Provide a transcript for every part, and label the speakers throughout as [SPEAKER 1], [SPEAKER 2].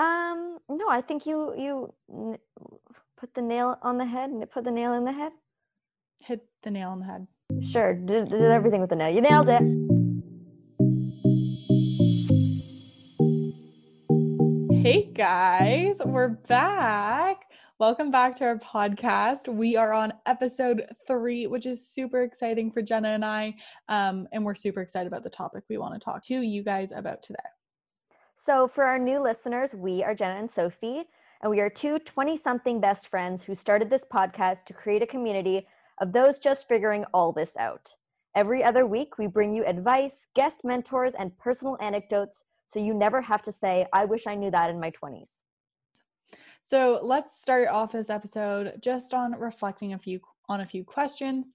[SPEAKER 1] Um, no, I think you you put the nail on the head and put the nail in the head.
[SPEAKER 2] Hit the nail on the head.
[SPEAKER 1] Sure, did, did everything with the nail. You nailed it.
[SPEAKER 2] Hey guys, we're back. Welcome back to our podcast. We are on episode three, which is super exciting for Jenna and I. Um, and we're super excited about the topic we want to talk to you guys about today.
[SPEAKER 1] So, for our new listeners, we are Jenna and Sophie, and we are two 20 something best friends who started this podcast to create a community of those just figuring all this out. Every other week, we bring you advice, guest mentors, and personal anecdotes so you never have to say, I wish I knew that in my 20s.
[SPEAKER 2] So let's start off this episode just on reflecting a few on a few questions.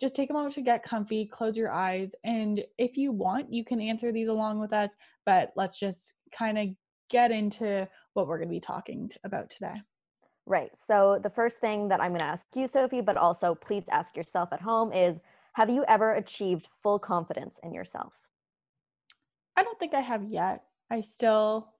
[SPEAKER 2] Just take a moment to get comfy, close your eyes, and if you want, you can answer these along with us. But let's just kind of get into what we're going to be talking about today.
[SPEAKER 1] Right. So, the first thing that I'm going to ask you, Sophie, but also please ask yourself at home is Have you ever achieved full confidence in yourself?
[SPEAKER 2] I don't think I have yet. I still,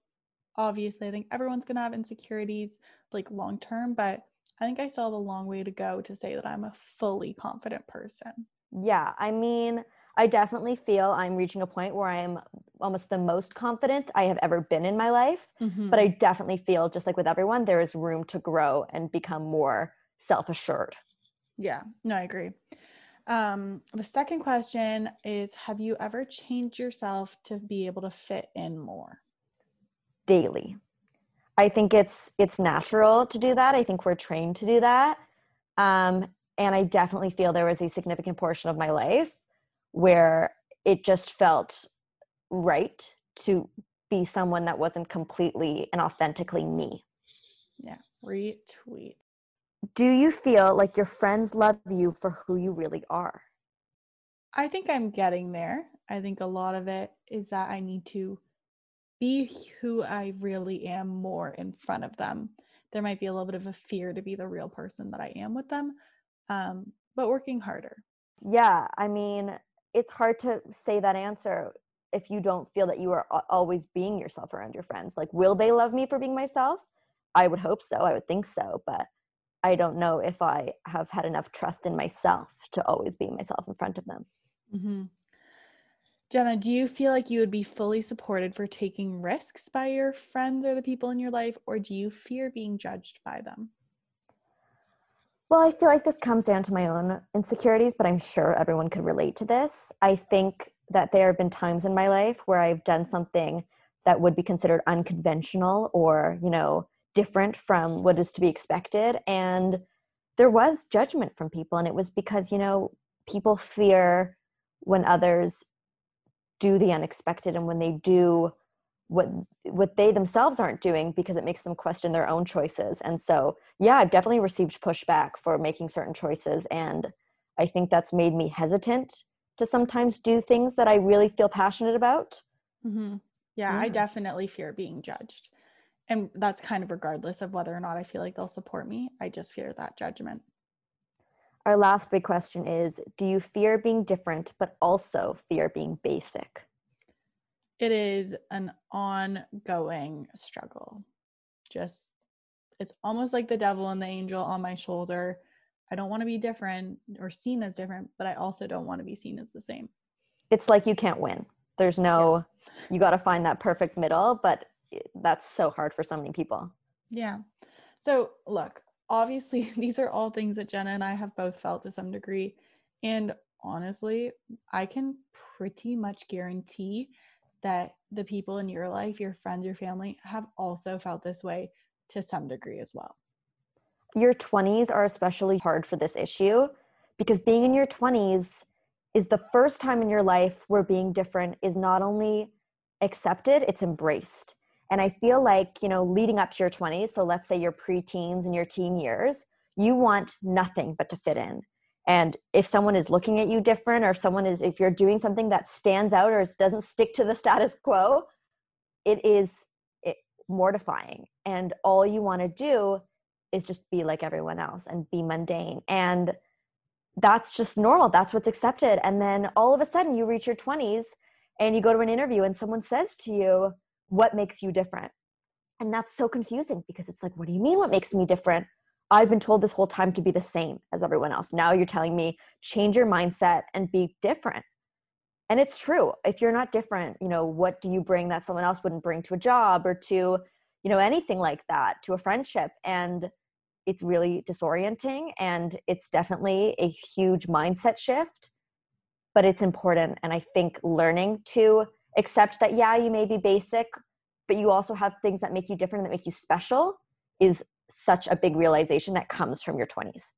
[SPEAKER 2] obviously, I think everyone's going to have insecurities like long term, but I think I still have a long way to go to say that I'm a fully confident person.
[SPEAKER 1] Yeah. I mean, I definitely feel I'm reaching a point where I am almost the most confident I have ever been in my life.
[SPEAKER 2] Mm-hmm.
[SPEAKER 1] But I definitely feel, just like with everyone, there is room to grow and become more self assured.
[SPEAKER 2] Yeah, no, I agree. Um, the second question is Have you ever changed yourself to be able to fit in more?
[SPEAKER 1] daily. I think it's it's natural to do that. I think we're trained to do that. Um, and I definitely feel there was a significant portion of my life where it just felt right to be someone that wasn't completely and authentically me.
[SPEAKER 2] Yeah, retweet.
[SPEAKER 1] Do you feel like your friends love you for who you really are?
[SPEAKER 2] I think I'm getting there. I think a lot of it is that I need to be who I really am more in front of them. There might be a little bit of a fear to be the real person that I am with them, um, but working harder.
[SPEAKER 1] Yeah, I mean, it's hard to say that answer if you don't feel that you are always being yourself around your friends. Like, will they love me for being myself? I would hope so. I would think so. But I don't know if I have had enough trust in myself to always be myself in front of them.
[SPEAKER 2] hmm Jenna, do you feel like you would be fully supported for taking risks by your friends or the people in your life, or do you fear being judged by them?
[SPEAKER 1] Well, I feel like this comes down to my own insecurities, but I'm sure everyone could relate to this. I think that there have been times in my life where I've done something that would be considered unconventional or, you know, different from what is to be expected. And there was judgment from people. And it was because, you know, people fear when others do the unexpected and when they do what what they themselves aren't doing because it makes them question their own choices and so yeah i've definitely received pushback for making certain choices and i think that's made me hesitant to sometimes do things that i really feel passionate about
[SPEAKER 2] hmm Yeah, I definitely fear being judged. And that's kind of regardless of whether or not I feel like they'll support me. I just fear that judgment.
[SPEAKER 1] Our last big question is do you fear being different but also fear being basic
[SPEAKER 2] It is an ongoing struggle. Just, it's almost like the devil and the angel on my shoulder. I don't want to be different or seen as different, but I also don't want to be seen as the same.
[SPEAKER 1] it's like you can't win there's no you got to find that perfect middle but eh, that's so hard for so many people
[SPEAKER 2] Yeah. So, look, obviously, these are all things that Jenna and I have both felt to some degree. And honestly, I can pretty much guarantee that the people in your life, your friends, your family, have also felt this way to some degree as well.
[SPEAKER 1] your 20s are especially hard for this issue because being in your 20s is the first time in your life where being different is not only accepted, it's embraced. And I feel like, you know, leading up to your 20s, so let's say your preteens and your teen years, you want nothing but to fit in. And if someone is looking at you different, or if someone is, if you're doing something that stands out or doesn't stick to the status quo, it is it, mortifying. And all you want to do is just be like everyone else and be mundane. And that's just normal. That's what's accepted. And then all of a sudden you reach your 20s and you go to an interview and someone says to you, What makes you different? And that's so confusing because it's like, what do you mean what makes me different? I've been told this whole time to be the same as everyone else. Now you're telling me change your mindset and be different. And it's true. If you're not different, you know, what do you bring that someone else wouldn't bring to a job or to, you know, anything like that, to a friendship? And it's really disorienting and it's definitely a huge mindset shift, but it's important. And I think learning to accept that, yeah, you may be basic, but you also have things that make you different and that make you special is such a big realization that comes from your 20s.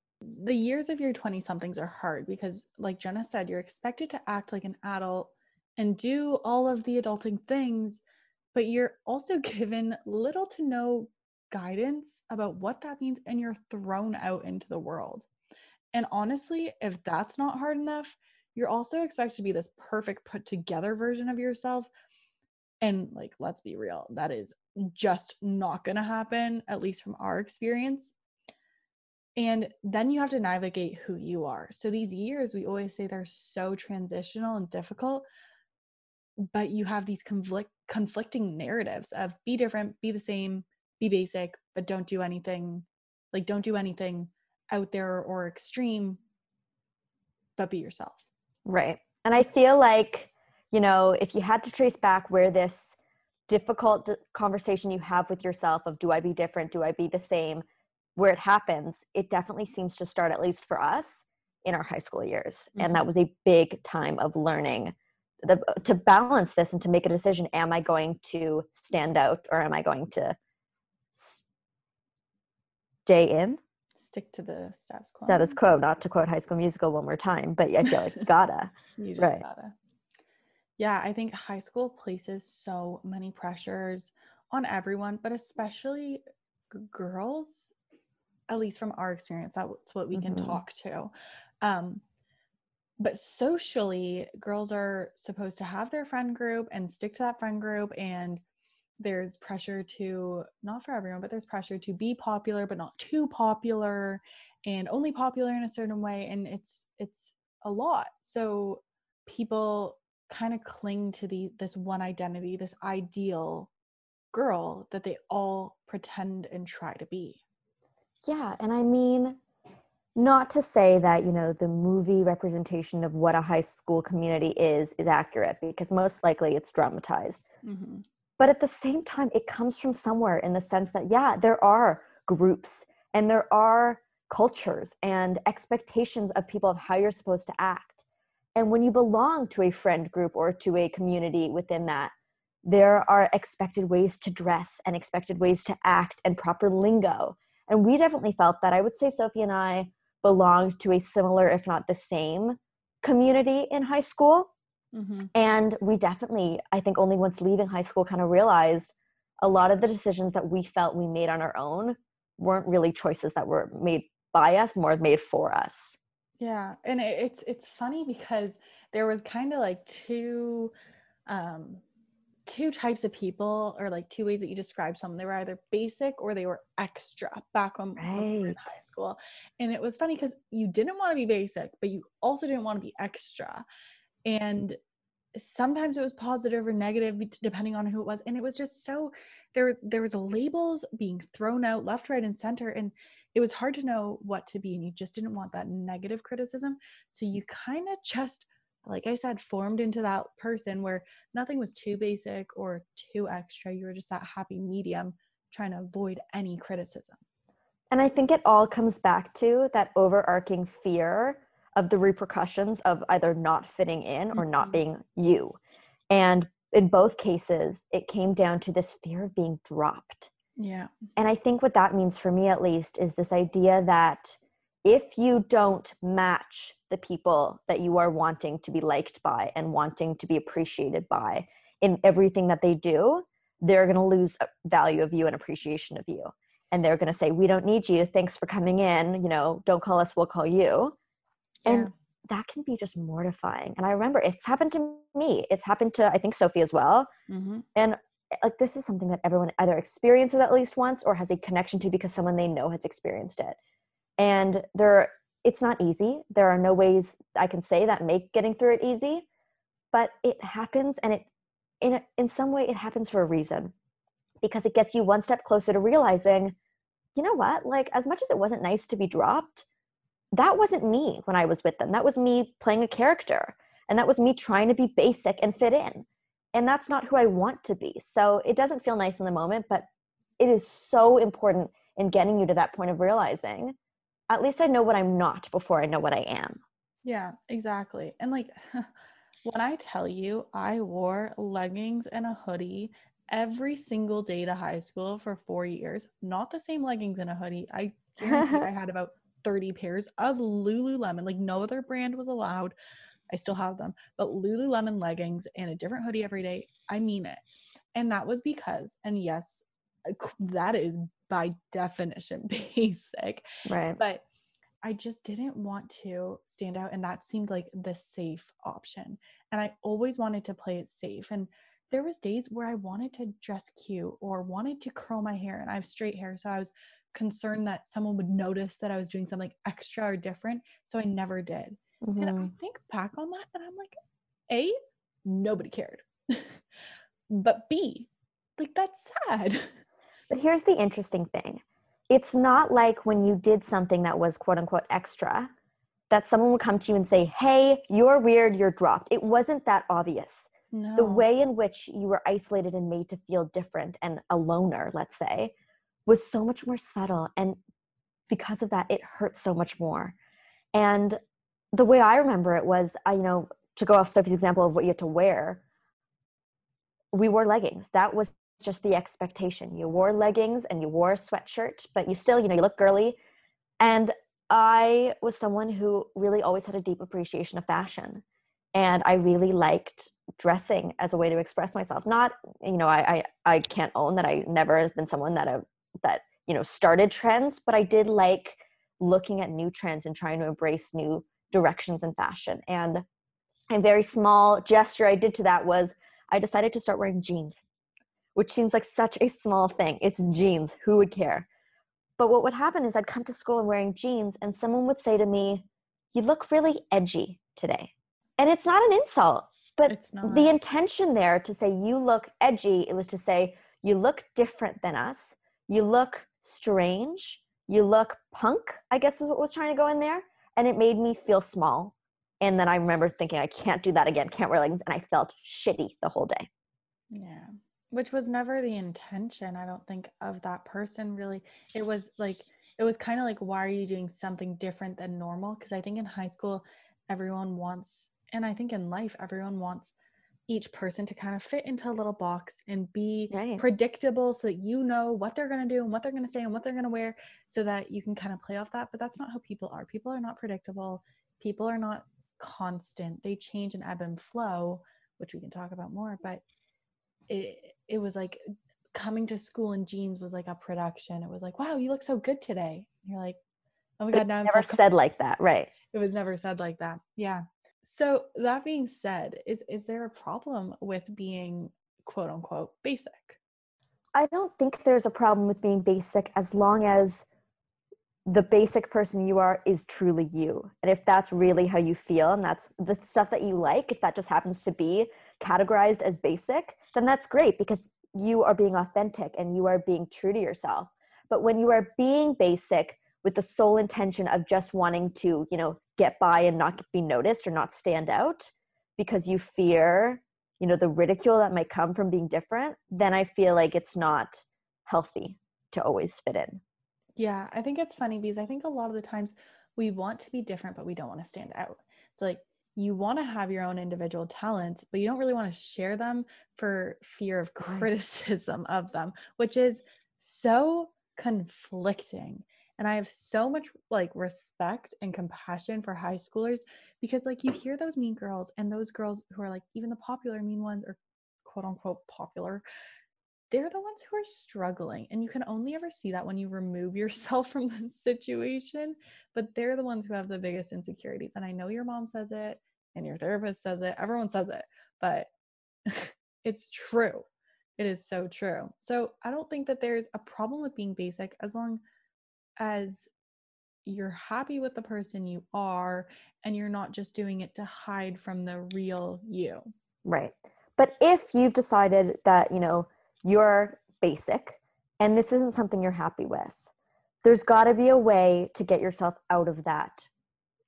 [SPEAKER 2] The years of your 20 somethings are hard because, like Jenna said, you're expected to act like an adult and do all of the adulting things, but you're also given little to no guidance about what that means and you're thrown out into the world. And honestly, if that's not hard enough, you're also expected to be this perfect put together version of yourself. And like, let's be real, that is just not going to happen, at least from our experience. And then you have to navigate who you are. So these years, we always say they're so transitional and difficult, but you have these conflict conflicting narratives of be different, be the same, be basic, but don't do anything like don't do anything out there or extreme, but be yourself.
[SPEAKER 1] Right. And I feel like, you know, if you had to trace back where this difficult conversation you have with yourself of do I be different? Do I be the same? Where it happens, it definitely seems to start, at least for us, in our high school years. Mm-hmm. And that was a big time of learning the, to balance this and to make a decision am I going to stand out or am I going to stay in?
[SPEAKER 2] Stick to the status quo.
[SPEAKER 1] Status quo, not to quote High School Musical one more time, but I feel like you gotta.
[SPEAKER 2] you just right. gotta. Yeah, I think high school places so many pressures on everyone, but especially g- girls, at least from our experience, that's what we can mm-hmm. talk to. Um, but socially, girls are supposed to have their friend group and stick to that friend group and there's pressure to not for everyone but there's pressure to be popular but not too popular and only popular in a certain way and it's it's a lot. So people kind of cling to the this one identity this ideal girl that they all pretend and try to be.
[SPEAKER 1] Yeah and i mean not to say that you know the movie representation of what a high school community is is accurate because most likely it's dramatized. Mm-hmm. But at the same time it comes from somewhere in the sense that yeah there are groups and there are cultures and expectations of people of how you're supposed to act and when you belong to a friend group or to a community within that, there are expected ways to dress and expected ways to act and proper lingo. And we definitely felt that. I would say Sophie and I belonged to a similar, if not the same, community in high school. Mm-hmm. And we definitely, I think, only once leaving high school kind of realized a lot of the decisions that we felt we made on our own weren't really choices that were made by us, more made for us.
[SPEAKER 2] Yeah, and it's it's funny because there was kind of like two um two types of people or like two ways that you describe someone. They were either basic or they were extra back when right. we were in high school. And it was funny because you didn't want to be basic, but you also didn't want to be extra. And sometimes it was positive or negative depending on who it was. And it was just so there there was labels being thrown out left, right, and center. And it was hard to know what to be and you just didn't want that negative criticism so you kind of just like i said formed into that person where nothing was too basic or too extra you were just that happy medium trying to avoid any criticism
[SPEAKER 1] and i think it all comes back to that overarching fear of the repercussions of either not fitting in or mm-hmm. not being you and in both cases it came down to this fear of being dropped
[SPEAKER 2] yeah.
[SPEAKER 1] And I think what that means for me, at least, is this idea that if you don't match the people that you are wanting to be liked by and wanting to be appreciated by in everything that they do, they're going to lose value of you and appreciation of you. And they're going to say, We don't need you. Thanks for coming in. You know, don't call us, we'll call you. Yeah. And that can be just mortifying. And I remember it's happened to me. It's happened to, I think, Sophie as well. Mm-hmm. And like this is something that everyone either experiences at least once or has a connection to because someone they know has experienced it and there it's not easy there are no ways i can say that make getting through it easy but it happens and it in in some way it happens for a reason because it gets you one step closer to realizing, you know what, like as much as it wasn't nice to be dropped, that wasn't me when I was with them. That was me playing a character. And that was me trying to be basic and fit in. And that's not who I want to be. So it doesn't feel nice in the moment, but it is so important in getting you to that point of realizing at least I know what I'm not before I know what I am.
[SPEAKER 2] Yeah, exactly. And like when I tell you I wore leggings and a hoodie every single day to high school for four years, not the same leggings and a hoodie. I guarantee I had about 30 pairs of Lululemon. Like no other brand was allowed. I still have them, but Lululemon leggings and a different hoodie every day. I mean it. And that was because, and yes, that is by definition basic.
[SPEAKER 1] Right.
[SPEAKER 2] But I just didn't want to stand out. And that seemed like the safe option. And I always wanted to play it safe. And there was days where I wanted to dress cute or wanted to curl my hair and I have straight hair. So I was concerned that someone would notice that I was doing something extra or different. So I never did. Mm-hmm. And I mm-hmm. think back on that and I'm like, A, nobody cared. but B, like that's sad.
[SPEAKER 1] But here's the interesting thing it's not like when you did something that was quote unquote extra that someone would come to you and say, Hey, you're weird, you're dropped. It wasn't that obvious. No. The way in which you were isolated and made to feel different and a loner, let's say, was so much more subtle. And because of that, it hurt so much more. And the way I remember it was, I, you know, to go off Sophie's example of what you had to wear, we wore leggings. That was just the expectation. You wore leggings and you wore a sweatshirt, but you still, you know, you look girly. And I was someone who really always had a deep appreciation of fashion. And I really liked dressing as a way to express myself. Not, you know, I I, I can't own that I never have been someone that I, that, you know, started trends, but I did like looking at new trends and trying to embrace new directions in fashion. And a very small gesture I did to that was I decided to start wearing jeans which seems like such a small thing. It's jeans. Who would care? But what would happen is I'd come to school wearing jeans, and someone would say to me, You look really edgy today. And it's not an insult, but the intention there to say you look edgy, it was to say you look different than us, you look strange, you look punk, I guess was what was trying to go in there. And it made me feel small. And then I remember thinking, I can't do that again, can't wear leggings. And I felt shitty the whole day.
[SPEAKER 2] Yeah which was never the intention i don't think of that person really it was like it was kind of like why are you doing something different than normal because i think in high school everyone wants and i think in life everyone wants each person to kind of fit into a little box and be right. predictable so that you know what they're going to do and what they're going to say and what they're going to wear so that you can kind of play off that but that's not how people are people are not predictable people are not constant they change and ebb and flow which we can talk about more but it it was like coming to school in jeans was like a production. It was like, wow, you look so good today. And you're like, oh my god, now I'm
[SPEAKER 1] never so said like that, right?
[SPEAKER 2] It was never said like that. Yeah. So that being said, is is there a problem with being quote unquote basic?
[SPEAKER 1] I don't think there's a problem with being basic as long as the basic person you are is truly you. And if that's really how you feel and that's the stuff that you like, if that just happens to be categorized as basic, then that's great because you are being authentic and you are being true to yourself. But when you are being basic with the sole intention of just wanting to, you know, get by and not be noticed or not stand out because you fear, you know, the ridicule that might come from being different, then I feel like it's not healthy to always fit in.
[SPEAKER 2] Yeah, I think it's funny because I think a lot of the times we want to be different, but we don't want to stand out. It's like you want to have your own individual talents, but you don't really want to share them for fear of criticism of them, which is so conflicting. And I have so much like respect and compassion for high schoolers because like you hear those mean girls and those girls who are like even the popular mean ones or quote unquote popular they're the ones who are struggling. And you can only ever see that when you remove yourself from the situation. But they're the ones who have the biggest insecurities. And I know your mom says it and your therapist says it, everyone says it, but it's true. It is so true. So I don't think that there's a problem with being basic as long as you're happy with the person you are and you're not just doing it to hide from the real you.
[SPEAKER 1] Right. But if you've decided that, you know, you're basic and this isn't something you're happy with there's got to be a way to get yourself out of that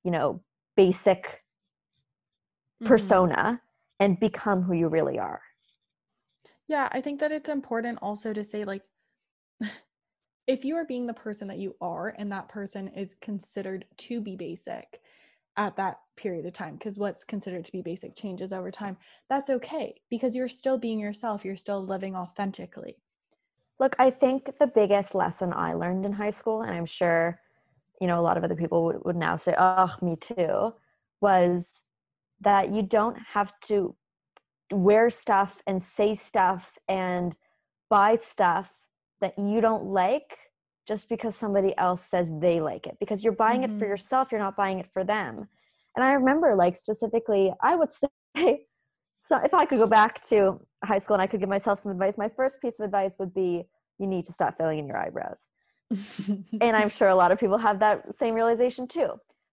[SPEAKER 1] you know basic
[SPEAKER 2] Mhm.
[SPEAKER 1] persona and become who you really are
[SPEAKER 2] Yeah, I think that it's important also to say like if you are being the person that you are and that person is considered to be basic at that period of time because what's considered to be basic changes over time, that's okay because you're still being yourself, you're still living authentically.
[SPEAKER 1] Look, I think the biggest lesson I learned in high school, and I'm sure, you know, a lot of other people would, would now say, oh, me too, was that you don't have to wear stuff and say stuff and buy stuff that you don't like just because somebody else says they like it because you're buying it for
[SPEAKER 2] Mhm.
[SPEAKER 1] yourself you're not buying it for them. And i remember like specifically i would say so if i could go back to high school and i could give myself some advice my first piece of advice would be you need to stop filling in your eyebrows. And i'm sure a lot of people have that same realization too.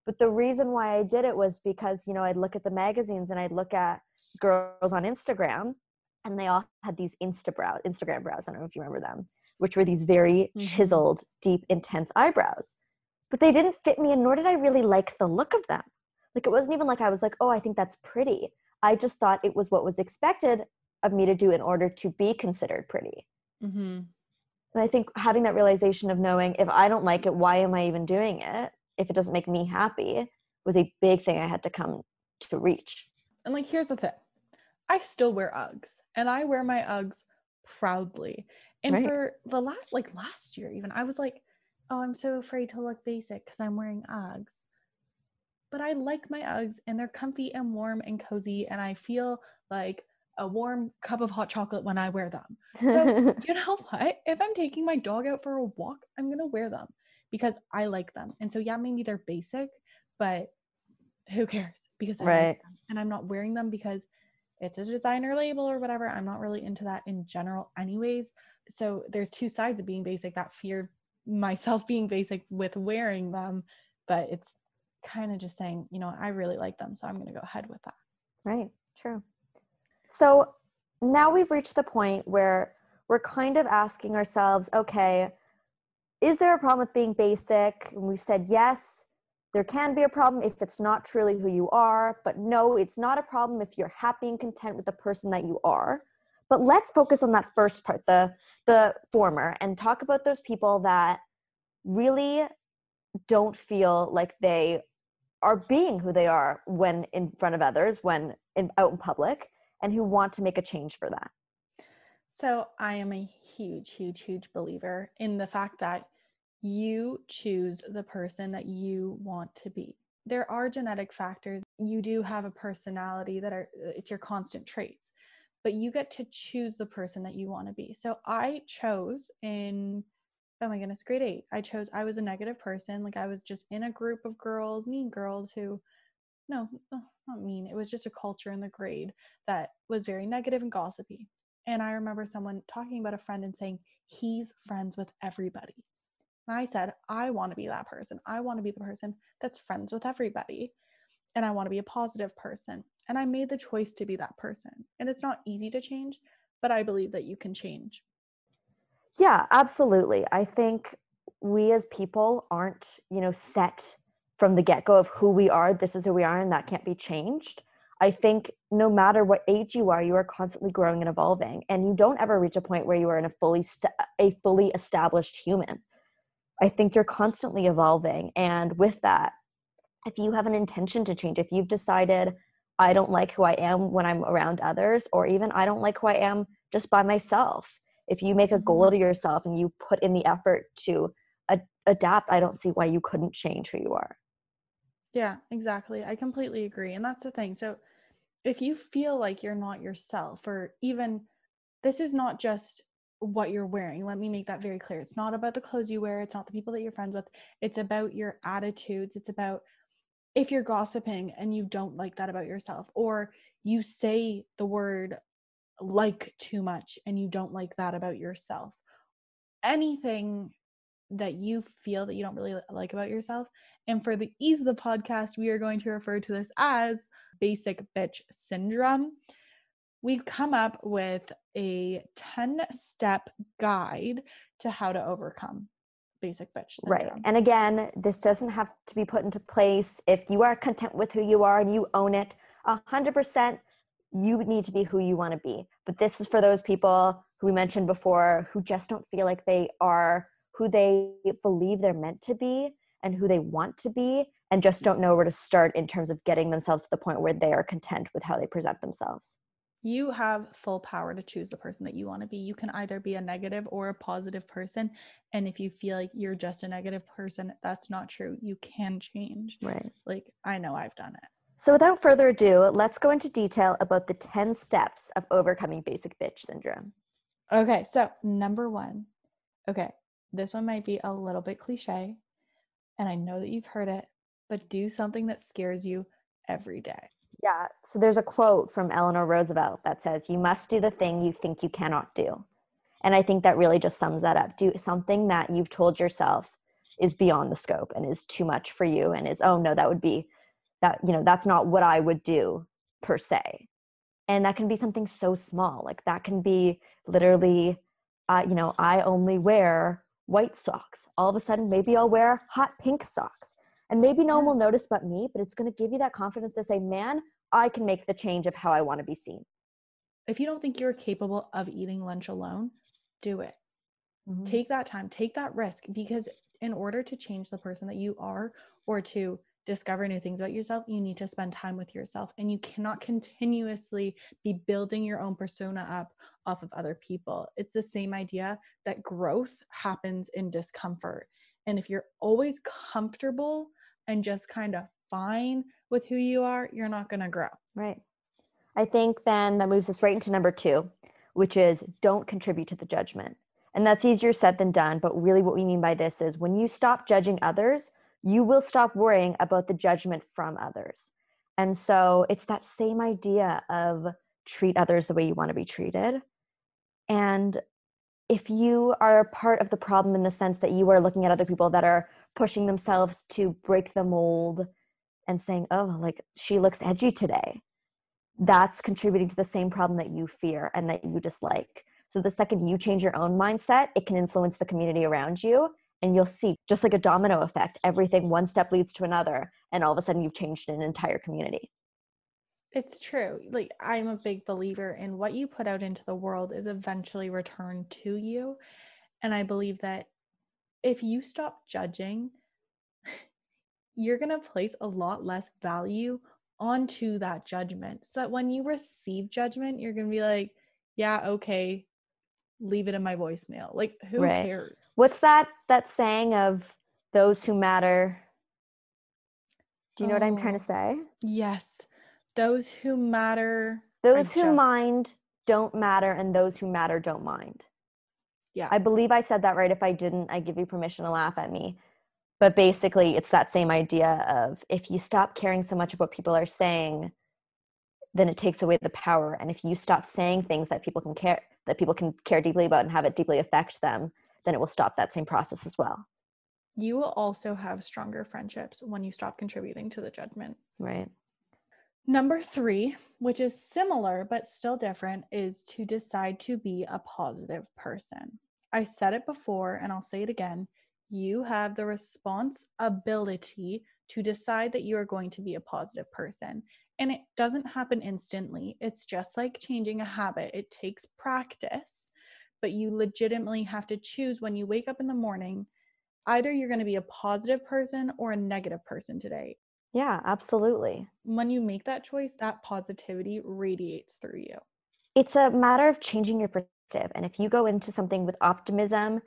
[SPEAKER 1] But the reason why i did it was because you know i'd look at the magazines and i'd look at girls on instagram and they all had these insta brow instagram brows i don't know if you remember them which were these very
[SPEAKER 2] Mhm.
[SPEAKER 1] chiseled deep intense eyebrows but they didn't fit me and nor did i really like the look of them like it wasn't even like i was like oh i think that's pretty i just thought it was what was expected of me to do in order to be considered pretty
[SPEAKER 2] hmm
[SPEAKER 1] and I think having that realization of knowing if I don't like it, why am I even doing it? If it doesn't make me happy, was a big thing I had to come to reach.
[SPEAKER 2] And like, here's the thing I still wear Uggs and I wear my Uggs proudly. And
[SPEAKER 1] Right.
[SPEAKER 2] for the last, like last year, even, I was like, oh, I'm so afraid to look basic because I'm wearing Uggs. But I like my Uggs and they're comfy and warm and cozy. And I feel like a warm cup of hot chocolate when I wear them. So, you know what? If I'm taking my dog out for a walk, I'm going to wear them because I like them. And so, yeah, maybe they're basic, but who cares? Because I
[SPEAKER 1] Right.
[SPEAKER 2] like them. And I'm not wearing them because it's a designer label or whatever. I'm not really into that in general, anyways. So, there's two sides of being basic that fear myself being basic with wearing them, but it's kind of just saying, you know, I really like them. So, I'm going to go ahead with that.
[SPEAKER 1] right, true. So now we've reached the point where we're kind of asking ourselves, okay, is there a problem with being basic? And we said yes, there can be a problem if it's not truly who you are, but no, it's not a problem if you're happy and content with the person that you are. But let's focus on that first part, the the former, and talk about those people that really don't feel like they are being who they are when in front of others, when in, out in public, and who want to make a change for that.
[SPEAKER 2] So I am a huge, huge, huge believer in the fact that you choose the person that you want to be. There are genetic factors. You do have a personality that are it's your constant traits, but you get to choose the person that you want to be. So I chose in oh my goodness, grade 8. I chose I was a negative person, like I was just in a group of girls, mean girls who no, uh, not mean. It was just a culture in the grade that was very negative and gossipy. And I remember someone talking about a friend and saying, he's friends with everybody. And I said, I want to be that person. I want to be the person that's friends with everybody. And I want to be a positive person. And I made the choice to be that person. And it's not easy to change, but I believe that you can change.
[SPEAKER 1] Yeah, absolutely. I think we as people aren't, you know, set from the get go of who we are. This is who we are, and that can't be changed. I think no matter what age you are, you are constantly growing and evolving, and you don't ever reach a point where you are in a fully st- a fully established human. I think you're constantly evolving, and with that, if you have an intention to change, if you've decided I don't like who I am when I'm around others, or even I don't like who I am just by myself, if you make a goal
[SPEAKER 2] mm-hmm.
[SPEAKER 1] to yourself and you put in the effort to ad- adapt, I don't see why you couldn't change who you are.
[SPEAKER 2] Yeah, exactly. I completely agree. And that's the thing. So if you feel like you're not yourself, or even this is not just what you're wearing, let me make that very clear. It's not about the clothes you wear, it's not the people that you're friends with, it's about your attitudes. It's about if you're gossiping and you don't like that about yourself, or you say the word like too much and you don't like that about yourself. Anything that you feel that you don't really like about yourself. And for the ease of the podcast, we are going to refer to this as basic bitch syndrome. We've come up with a 10 step guide to how to overcome basic bitch syndrome.
[SPEAKER 1] Right. And again, this doesn't have to be put into place if you are content with who you are and you own it 100%. You need to be who you want to be. But this is for those people who we mentioned before who just don't feel like they are who they believe they're meant to be and who they want to be and just don't know where to start in terms of getting themselves to the point where they are content with how they present themselves.
[SPEAKER 2] You have full power to choose the person that you want to be. You can either be a negative or a positive person. And if you feel like you're just a negative person, that's not true. You can change.
[SPEAKER 1] Right.
[SPEAKER 2] Like, I know I've done it.
[SPEAKER 1] So, without further ado, let's go into detail about the 10 steps of overcoming basic bitch syndrome.
[SPEAKER 2] Okay. So, number one, okay, this one might be a little bit cliche, and I know that you've heard it, but do something that scares you every day.
[SPEAKER 1] Yeah. So there's a quote from Eleanor Roosevelt that says, You must do the thing you think you cannot do. And I think that really just sums that up. Do something that you've told yourself is beyond the scope and is too much for you and is, oh no, that would be that, you know, that's not what I would do per se. And that can be something so small. Like that can be literally, uh, you know, I only wear white socks. All of a sudden, maybe I'll wear hot pink socks. And maybe no one will notice but me, but it's going to give you that confidence to say, man, I can make the change of how I want to be seen.
[SPEAKER 2] If you don't think you're capable of eating lunch alone, do it. Mm-hmm. Take that time, take that risk because in order to change the person that you are or to discover new things about yourself, you need to spend time with yourself. And you cannot continuously be building your own persona up off of other people. It's the same idea that growth happens in discomfort. And if you're always comfortable and just kind of fine with who you are, you're not going to grow.
[SPEAKER 1] Right. I think then that moves us right into number two, which is don't contribute to the judgment. And that's easier said than done. But really, what we mean by this is when you stop judging others, you will stop worrying about the judgment from others. And so it's that same idea of treat others the way you want to be treated. And if you are part of the problem in the sense that you are looking at other people that are pushing themselves to break the mold and saying, oh, like she looks edgy today, that's contributing to the same problem that you fear and that you dislike. So the second you change your own mindset, it can influence the community around you. And you'll see, just like a domino effect, everything one step leads to another. And all of a sudden, you've changed an entire community.
[SPEAKER 2] It's true. Like, I'm a big believer in what you put out into the world is eventually returned to you. And I believe that if you stop judging, you're going to place a lot less value onto that judgment. So that when you receive judgment, you're going to be like, yeah, okay, leave it in my voicemail. Like, who right. cares?
[SPEAKER 1] What's that that saying of those who matter? Do you know oh, what I'm trying to oh, say?
[SPEAKER 2] Yes. Those who matter.
[SPEAKER 1] Those who just... mind don't matter, and those who matter don't mind.
[SPEAKER 2] Yeah.
[SPEAKER 1] I believe I said that right. If I didn't, I give you permission to laugh at me. But basically, it's that same idea of if you stop caring so much of what people are saying, then it takes away the power. And if you stop saying things that people can care that people can care deeply about and have it deeply affect them, then it will stop that same process as well.
[SPEAKER 2] You will also have stronger friendships when you stop contributing to the judgment.
[SPEAKER 1] Right.
[SPEAKER 2] Number three, which is similar but still different, is to decide to be a positive person. I said it before and I'll say it again. You have the responsibility to decide that you are going to be a positive person. And it doesn't happen instantly. It's just like changing a habit, it takes practice, but you legitimately have to choose when you wake up in the morning either you're going to be a positive person or a negative person today.
[SPEAKER 1] Yeah, absolutely.
[SPEAKER 2] When you make that choice, that positivity radiates through you.
[SPEAKER 1] It's a matter of changing your perspective. And if you go into something with optimism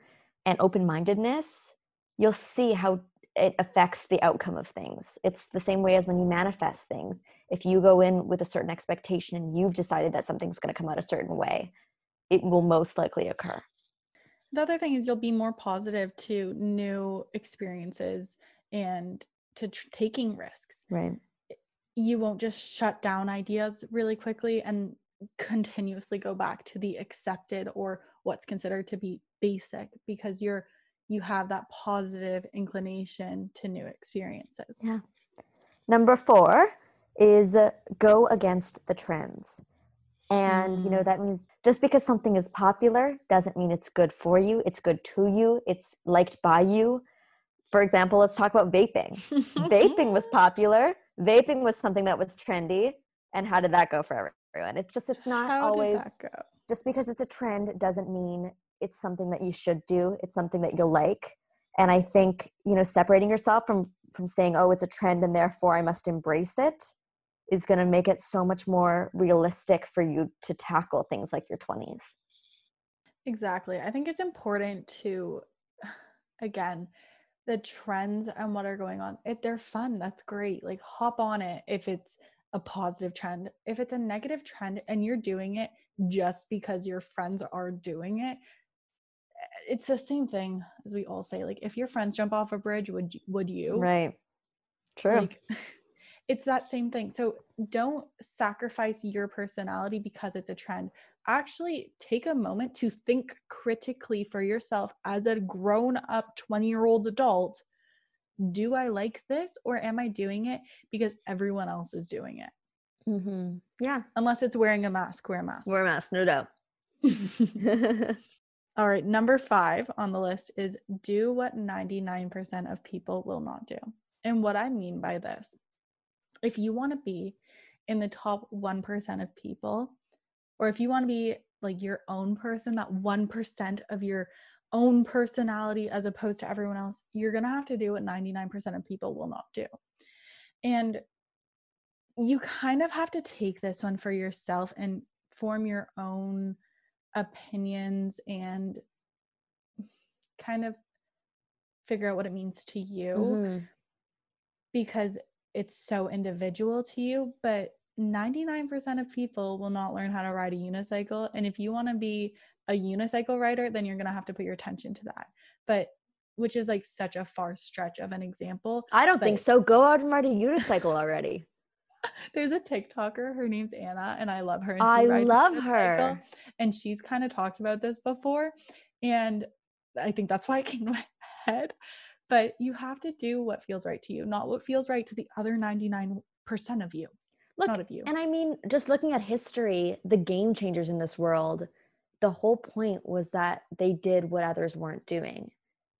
[SPEAKER 1] and open mindedness, you'll see how it affects the outcome of things. It's the same way as when you manifest things. If you go in with a certain expectation and you've decided that something's going to come out a certain way, it will most likely occur.
[SPEAKER 2] The other thing is you'll be more positive to new experiences and to tr- taking risks.
[SPEAKER 1] Right.
[SPEAKER 2] You won't just shut down ideas really quickly and continuously go back to the accepted or what's considered to be basic because you're you have that positive inclination to new experiences.
[SPEAKER 1] Yeah. Number 4 is uh, go against the trends. And, you know,
[SPEAKER 2] Mm.
[SPEAKER 1] that means just because something is popular doesn't mean it's good for you. It's good to you. It's liked by you. For example, let's talk about vaping. vaping was popular. Vaping was something that was trendy. And how did that go for everyone? It's just, it's not
[SPEAKER 2] How
[SPEAKER 1] always
[SPEAKER 2] did that go?
[SPEAKER 1] just because it's a trend doesn't mean it's something that you should do it's something that you'll like and i think you know separating yourself from from saying oh it's a trend and therefore i must embrace it is going to make it so much more realistic for you to tackle things like your 20s
[SPEAKER 2] Exactly. I think it's important to, again, the trends and what are going on. If they're fun, that's great. Like hop on it if it's a positive trend. If it's a negative trend and you're doing it just because your friends are doing it, it's the same thing as we all say. Like if your friends jump off a bridge, would you, would you?
[SPEAKER 1] right true
[SPEAKER 2] Like it's that same thing. So don't sacrifice your personality because it's a trend. Actually take a moment to think critically for yourself as a grown up 20 year old adult. Do I like this or am I doing it because everyone else is doing it?
[SPEAKER 1] mm-hmm. yeah
[SPEAKER 2] Unless it's wearing a mask, wear a mask.
[SPEAKER 1] wear a mask no doubt
[SPEAKER 2] All right, number five on the list is do what 99% of people will not do. And what I mean by this, if you want to be in the top 1% of people, or if you want to be like your own person, that 1% of your own personality as opposed to everyone else, you're going to have to do what 99% of people will not do. And you kind of have to take this one for yourself and form your own opinions and kind of figure out what it means to you
[SPEAKER 1] Mhm.
[SPEAKER 2] because it's so individual to you but 99% of people will not learn how to ride a unicycle and if you want to be a unicycle rider then you're going to have to put your attention to that but which is like such a far stretch of an example
[SPEAKER 1] i don't think so go out and ride a unicycle already
[SPEAKER 2] there's a tiktoker her name's anna and i love her and
[SPEAKER 1] i love her
[SPEAKER 2] and she's kind of talked about this before and i think that's why it came to my head but you have to do what feels right to you not what feels right to the other 99% of you
[SPEAKER 1] look
[SPEAKER 2] not of you
[SPEAKER 1] And I mean, just looking at history, the game changers in this world, the whole point was that they did what others weren't doing.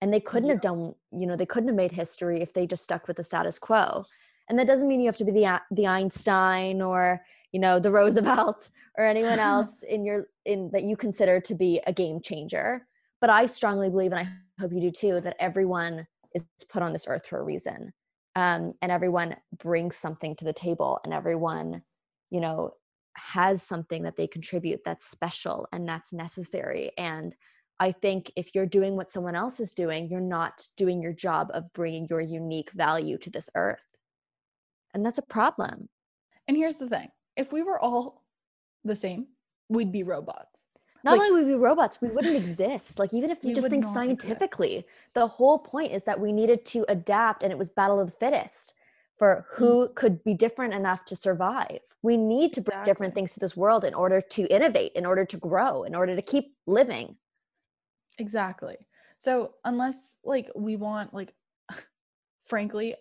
[SPEAKER 1] And they couldn't have done, you know, they couldn't have made history if they just stuck with the status quo. And that doesn't mean you have to be the the Einstein or, you know, the Roosevelt or anyone else in your in that you consider to be a game changer. But I strongly believe and I hope you do too that everyone is put on this earth for a reason. Um, and everyone brings something to the table and everyone you know has something that they contribute that's special and that's necessary. And i think if you're doing what someone else is doing you're not doing your job of bringing your unique value to this earth and that's a problem
[SPEAKER 2] and here's the thing if we were all the same we'd be robots
[SPEAKER 1] not
[SPEAKER 2] Like-
[SPEAKER 1] only would we be robots we wouldn't exist like even if you just think
[SPEAKER 2] not exist.
[SPEAKER 1] scientifically the whole point is that we needed to adapt and it was battle of the fittest for
[SPEAKER 2] Mm.
[SPEAKER 1] who could be different enough to survive we need to bring different things to this world in order to innovate in order to grow in order to keep living
[SPEAKER 2] Exactly. So unless like we want like frankly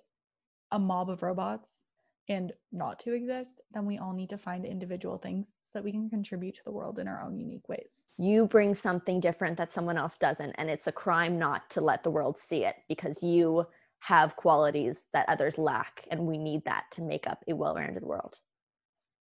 [SPEAKER 2] a mob of robots and not to exist, then we all need to find individual things so that we can contribute to the world in our own unique ways.
[SPEAKER 1] you bring something different that someone else doesn't and it's a crime not to let the world see it because you have qualities that others lack and we need that to make up a well-rounded world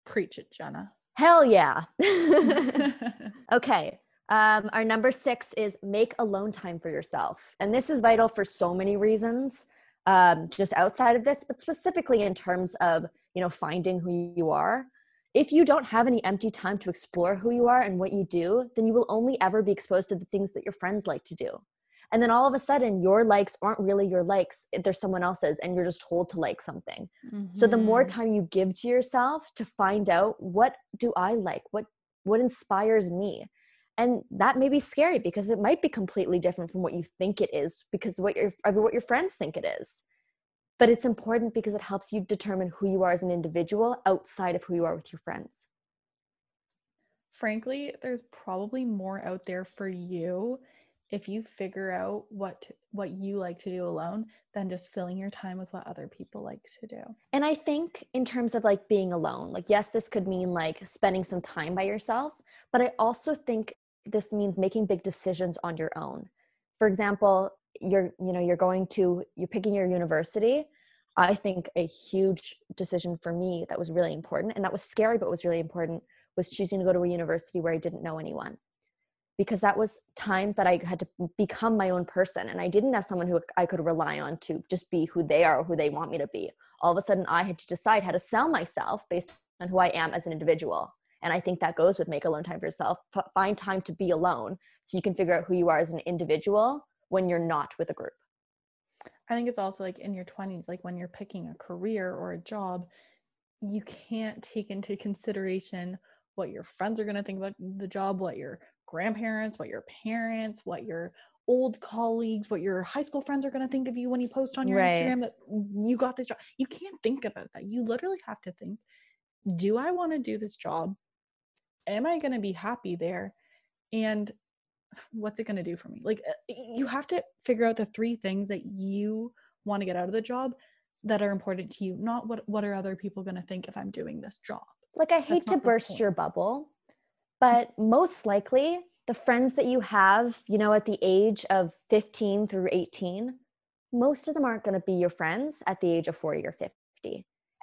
[SPEAKER 2] Preach it, Jenna.
[SPEAKER 1] hell yeah Okay. Um, our number six is make alone time for yourself. And this is vital for so many reasons, um, just outside of this, but specifically in terms of, you know, finding who you are. If you don't have any empty time to explore who you are and what you do, then you will only ever be exposed to the things that your friends like to do. And then all of a sudden, your likes aren't really your likes. They're someone else's, and you're just told to like something. So the more
[SPEAKER 2] Mhm.
[SPEAKER 1] time you give to yourself to find out what do I like? What what inspires me? And that may be scary because it might be completely different from what you think it is because what your what your friends think it is. But it's important because it helps you determine who you are as an individual outside of who you are with your friends.
[SPEAKER 2] frankly, there's probably more out there for you if you figure out what what you like to do alone than just filling your time with what other people like to do.
[SPEAKER 1] And I think in terms of like being alone, like yes, this could mean like spending some time by yourself, but I also think this means making big decisions on your own. For example, you're you know, you're going to you're picking your university. I think a huge decision for me that was really important and that was scary but was really important was choosing to go to a university where I didn't know anyone because that was time that I had to become my own person. And I didn't have someone who I could rely on to just be who they are or who they want me to be. All of a sudden, I had to decide how to sell myself based on who I am as an individual. And I think that goes with make alone time for yourself. Find time to be alone so you can figure out who you are as an individual when you're not with a group.
[SPEAKER 2] I think it's also like in your 20s, like when you're picking a career or a job, you can't take into consideration what your friends are going to think about the job, what your grandparents, what your parents, what your old colleagues, what your high school friends are going to think of you when you post on your right. Instagram that you got this job. You can't think about that. You literally have to think, do I want to do this job? Am I going to be happy there? And what's it going to do for me? Like uh, you have to figure out the three things that you want to get out of the job that are important to you, not what what are other people going to think if I'm doing this job.
[SPEAKER 1] Like I hate to burst your bubble, but most likely the friends that you have, you know, at the age of 15 through 18, most of them aren't going to be your friends at the age of 40 or 50.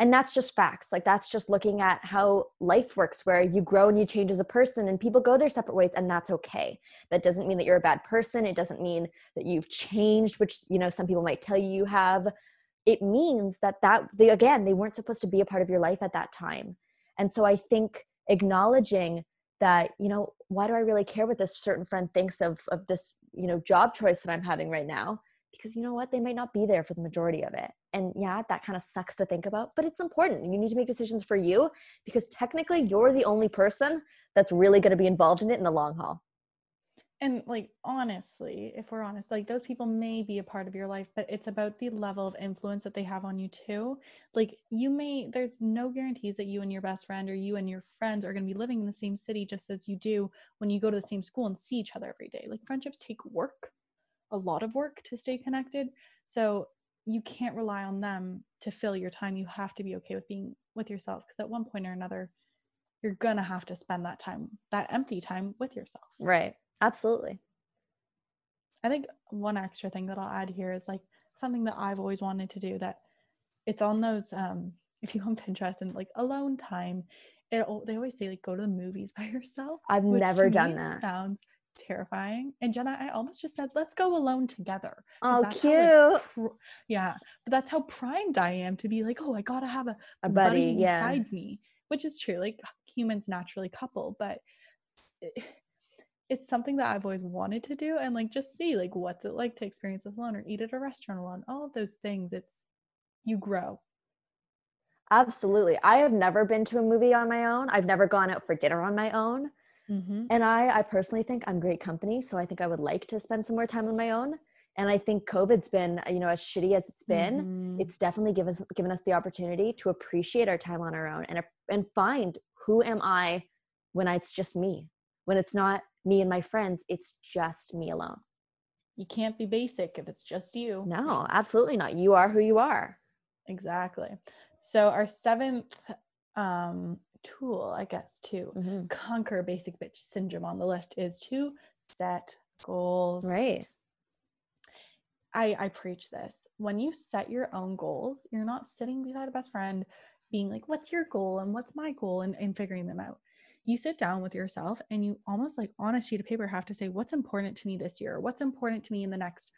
[SPEAKER 1] And that's just facts. Like that's just looking at how life works, where you grow and you change as a person and people go their separate ways, and that's okay. That doesn't mean that you're a bad person. It doesn't mean that you've changed, which, you know, some people might tell you you have. It means that that they again, they weren't supposed to be a part of your life at that time. And so I think acknowledging that you know why do i really care what this certain friend thinks of of this you know job choice that i'm having right now because you know what they might not be there for the majority of it and yeah that kind of sucks to think about but it's important. You need to make decisions for you because technically you're the only person that's really going to be involved in it in the long haul.
[SPEAKER 2] And like honestly if we're honest like those people may be a part of your life but it's about the level of influence that they have on you too. Like you may there's no guarantees that you and your best friend or you and your friends are going to be living in the same city just as you do when you go to the same school and see each other every day. Like friendships take work a lot of work to stay connected. So you can't rely on them to fill your time you have to be okay with being with yourself because at one point or another you're gonna have to spend that time that empty time with yourself
[SPEAKER 1] right Absolutely.
[SPEAKER 2] I think one extra thing that I'll add here is like something that I've always wanted to do that it's on those um if you go on Pinterest and like alone time, it they always say like go to the movies by yourself.
[SPEAKER 1] I've never done that.
[SPEAKER 2] Sounds terrifying. And Jenna, I almost just said, let's go alone together.
[SPEAKER 1] Oh, cute.
[SPEAKER 2] How, like, pr- yeah. But that's how primed I am to be like, oh, I gotta have a,
[SPEAKER 1] a buddy,
[SPEAKER 2] buddy beside me, which is true. Like humans naturally couple, but it, it's something that I've always wanted to do and like just see like what's it like to experience this alone or eat at a restaurant alone. All of those things. It's you grow.
[SPEAKER 1] Absolutely. I have never been to a movie on my own. I've never gone out for dinner on my own. Mm-hmm. And I, I personally think I'm great company. So I think I would like to spend some more time on my own. And I think COVID's been, you know, as shitty as it's been, mm-hmm. it's definitely given us, given us the opportunity to appreciate our time on our own and, and find who am I when it's just me, when it's not me and my friends, it's just me alone.
[SPEAKER 2] You can't be basic if it's just you.
[SPEAKER 1] No, absolutely not. You are who you are.
[SPEAKER 2] Exactly. So our seventh um tool, I guess, to mm-hmm. conquer basic bitch syndrome on the list is to set goals.
[SPEAKER 1] Right.
[SPEAKER 2] I I preach this. When you set your own goals, you're not sitting beside a best friend being like, what's your goal and what's my goal and, and figuring them out you sit down with yourself and you almost like on a sheet of paper have to say what's important to me this year what's important to me in the next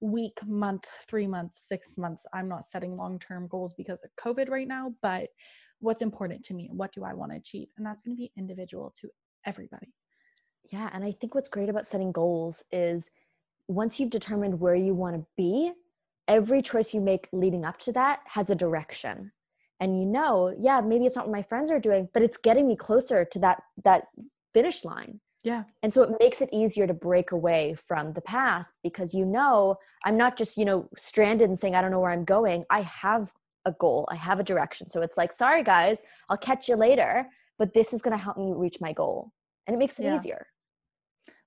[SPEAKER 2] week month three months six months i'm not setting long-term goals because of covid right now but what's important to me what do i want to achieve and that's going to be individual to everybody.
[SPEAKER 1] Yeah and i think what's great about setting goals is once you've determined where you want to be every choice you make leading up to that has a direction. And you know yeah maybe it's not what my friends are doing but it's getting me closer to that that finish line.
[SPEAKER 2] Yeah.
[SPEAKER 1] And so it makes it easier to break away from the path because you know i'm not just you know stranded and saying i don't know where i'm going. I have a goal. I have a direction. So it's like sorry guys i'll catch you later but this is going to help me reach my goal. And it makes it yeah. easier.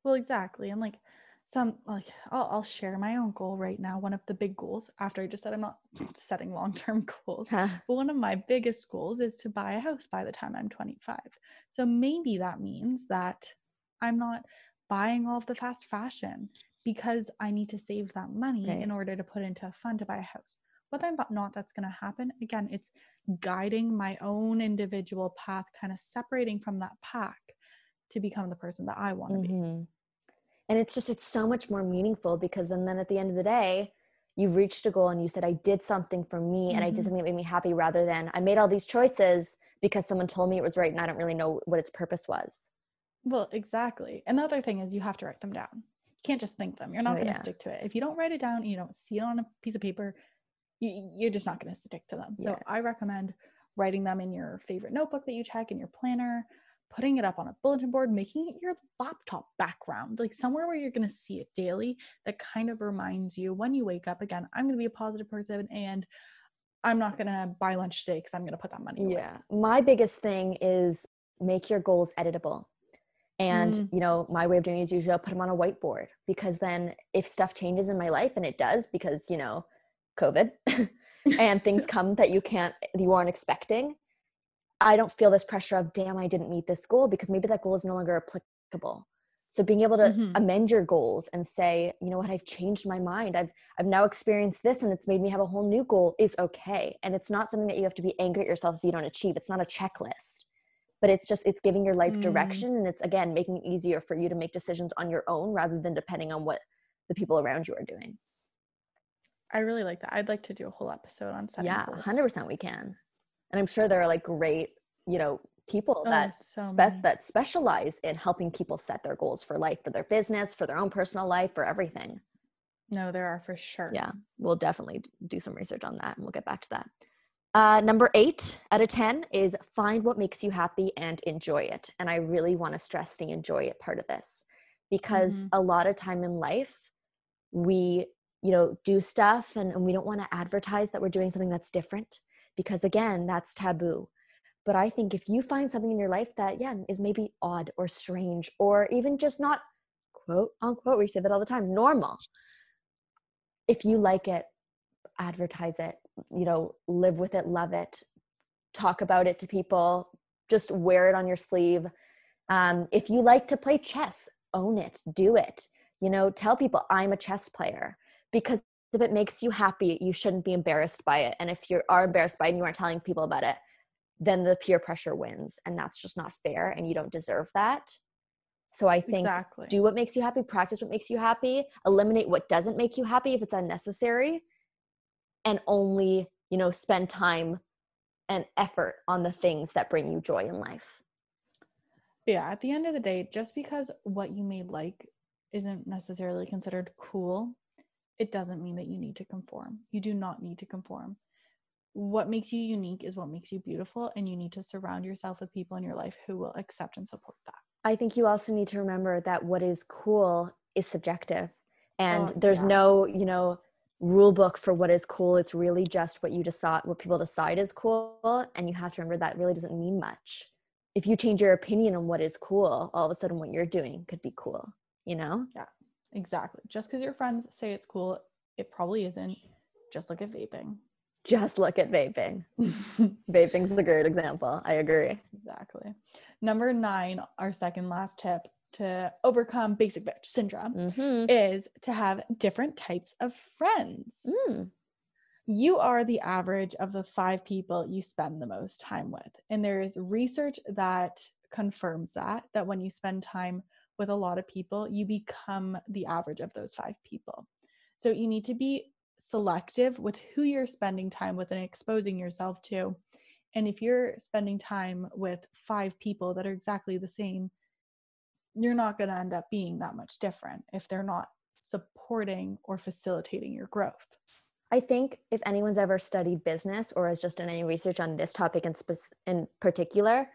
[SPEAKER 2] Well exactly. And like some like I'll, I'll share my own goal right now one of the big goals after i just said i'm not setting long-term goals.
[SPEAKER 1] Huh.
[SPEAKER 2] but one of my biggest goals is to buy a house by the time i'm 25 so maybe that means that i'm not buying all of the fast fashion because i need to save that money
[SPEAKER 1] Right.
[SPEAKER 2] in order to put into a fund to buy a house whether or not that's going to happen again it's guiding my own individual path kind of separating from that pack to become the person that i want to be
[SPEAKER 1] Mhm. And it's just, it's so much more meaningful because then, then at the end of the day, you've reached a goal and you said, I did something for me and I did
[SPEAKER 2] Mhm.
[SPEAKER 1] something that made me happy rather than I made all these choices because someone told me it was right and I don't really know what its purpose was.
[SPEAKER 2] Well, exactly. And the other thing is you have to write them down. You can't just think them. You're not
[SPEAKER 1] Oh,
[SPEAKER 2] going to
[SPEAKER 1] yeah.
[SPEAKER 2] stick to it. If you don't write it down and you don't see it on a piece of paper, you, you're just not going to stick to them. So
[SPEAKER 1] Yeah.
[SPEAKER 2] I recommend writing them in your favorite notebook that you check in your planner, putting it up on a bulletin board, making it your laptop background, like somewhere where you're going to see it daily that kind of reminds you when you wake up again, I'm going to be a positive person and I'm not going to buy lunch today because I'm going to put that money away.
[SPEAKER 1] Yeah. My biggest thing is make your goals editable. And,
[SPEAKER 2] Mm.
[SPEAKER 1] you know, my way of doing it is usually I'll put them on a whiteboard because then if stuff changes in my life, and it does because, you know, COVID and things come that you can't, you aren't expecting, I don't feel this pressure of, damn, I didn't meet this goal because maybe that goal is no longer applicable. So being able to
[SPEAKER 2] Mhm.
[SPEAKER 1] amend your goals and say, you know what, I've changed my mind. I've I've now experienced this and it's made me have a whole new goal is okay. And it's not something that you have to be angry at yourself if you don't achieve. It's not a checklist. But it's just it's giving your life
[SPEAKER 2] Mm.
[SPEAKER 1] direction and it's again making it easier for you to make decisions on your own rather than depending on what the people around you are doing.
[SPEAKER 2] I really like that. I'd like to do a whole episode on setting
[SPEAKER 1] yeah,
[SPEAKER 2] goals.
[SPEAKER 1] 100% we can. And I'm sure there are like great, you know, people
[SPEAKER 2] Oh,
[SPEAKER 1] that
[SPEAKER 2] so
[SPEAKER 1] spe- that specialize in helping people set their goals for life, for their business, for their own personal life, for everything.
[SPEAKER 2] No, there are for sure.
[SPEAKER 1] Yeah, we'll definitely do some research on that and we'll get back to that. Uh, number eight out of 10 is find what makes you happy and enjoy it. And I really want to stress the enjoy it part of this because
[SPEAKER 2] Mhm.
[SPEAKER 1] a lot of time in life, we, you know, do stuff and, and we don't want to advertise that we're doing something that's different because, again, that's taboo. But I think if you find something in your life that, yeah, is maybe odd or strange or even just not quote unquote, we say that all the time, normal. If you like it, advertise it, you know, live with it, love it, talk about it to people, just wear it on your sleeve. Um, if you like to play chess, own it, do it. You know, tell people I'm a chess player because if it makes you happy, you shouldn't be embarrassed by it. And if you are embarrassed by it and you aren't telling people about it, then the peer pressure wins. And that's just not fair and you don't deserve that. So I think
[SPEAKER 2] Exactly.
[SPEAKER 1] do what makes you happy, practice what makes you happy, eliminate what doesn't make you happy if it's unnecessary, and only, you know, spend time and effort on the things that bring you joy in life.
[SPEAKER 2] yeah, at the end of the day, just because what you may like isn't necessarily considered cool, it doesn't mean that you need to conform. You do not need to conform. What makes you unique is what makes you beautiful, and you need to surround yourself with people in your life who will accept and support that.
[SPEAKER 1] I think you also need to remember that what is cool is subjective. And
[SPEAKER 2] Oh,
[SPEAKER 1] there's
[SPEAKER 2] yeah.
[SPEAKER 1] no, you know, rule book for what is cool. It's really just what you decide, what people decide is cool. And you have to remember that really doesn't mean much. If you change your opinion on what is cool, all of a sudden what you're doing could be cool, you know?
[SPEAKER 2] Exactly. Just because your friends say it's cool, it probably isn't. Just look at vaping.
[SPEAKER 1] Just look at vaping. Vaping's a great example. I agree.
[SPEAKER 2] Exactly. Number nine, our second last tip to overcome basic bitch syndrome
[SPEAKER 1] Mm-hmm.
[SPEAKER 2] is to have different types of friends.
[SPEAKER 1] Mm.
[SPEAKER 2] You are the average of the five people you spend the most time with. And there is research that confirms that, that when you spend time with a lot of people, you become the average of those five people. So you need to be selective with who you're spending time with and exposing yourself to. And if you're spending time with five people that are exactly the same, you're not going to end up being that much different if they're not supporting or facilitating your growth.
[SPEAKER 1] I think if anyone's ever studied business or has just done any research on this topic in, spec- in particular,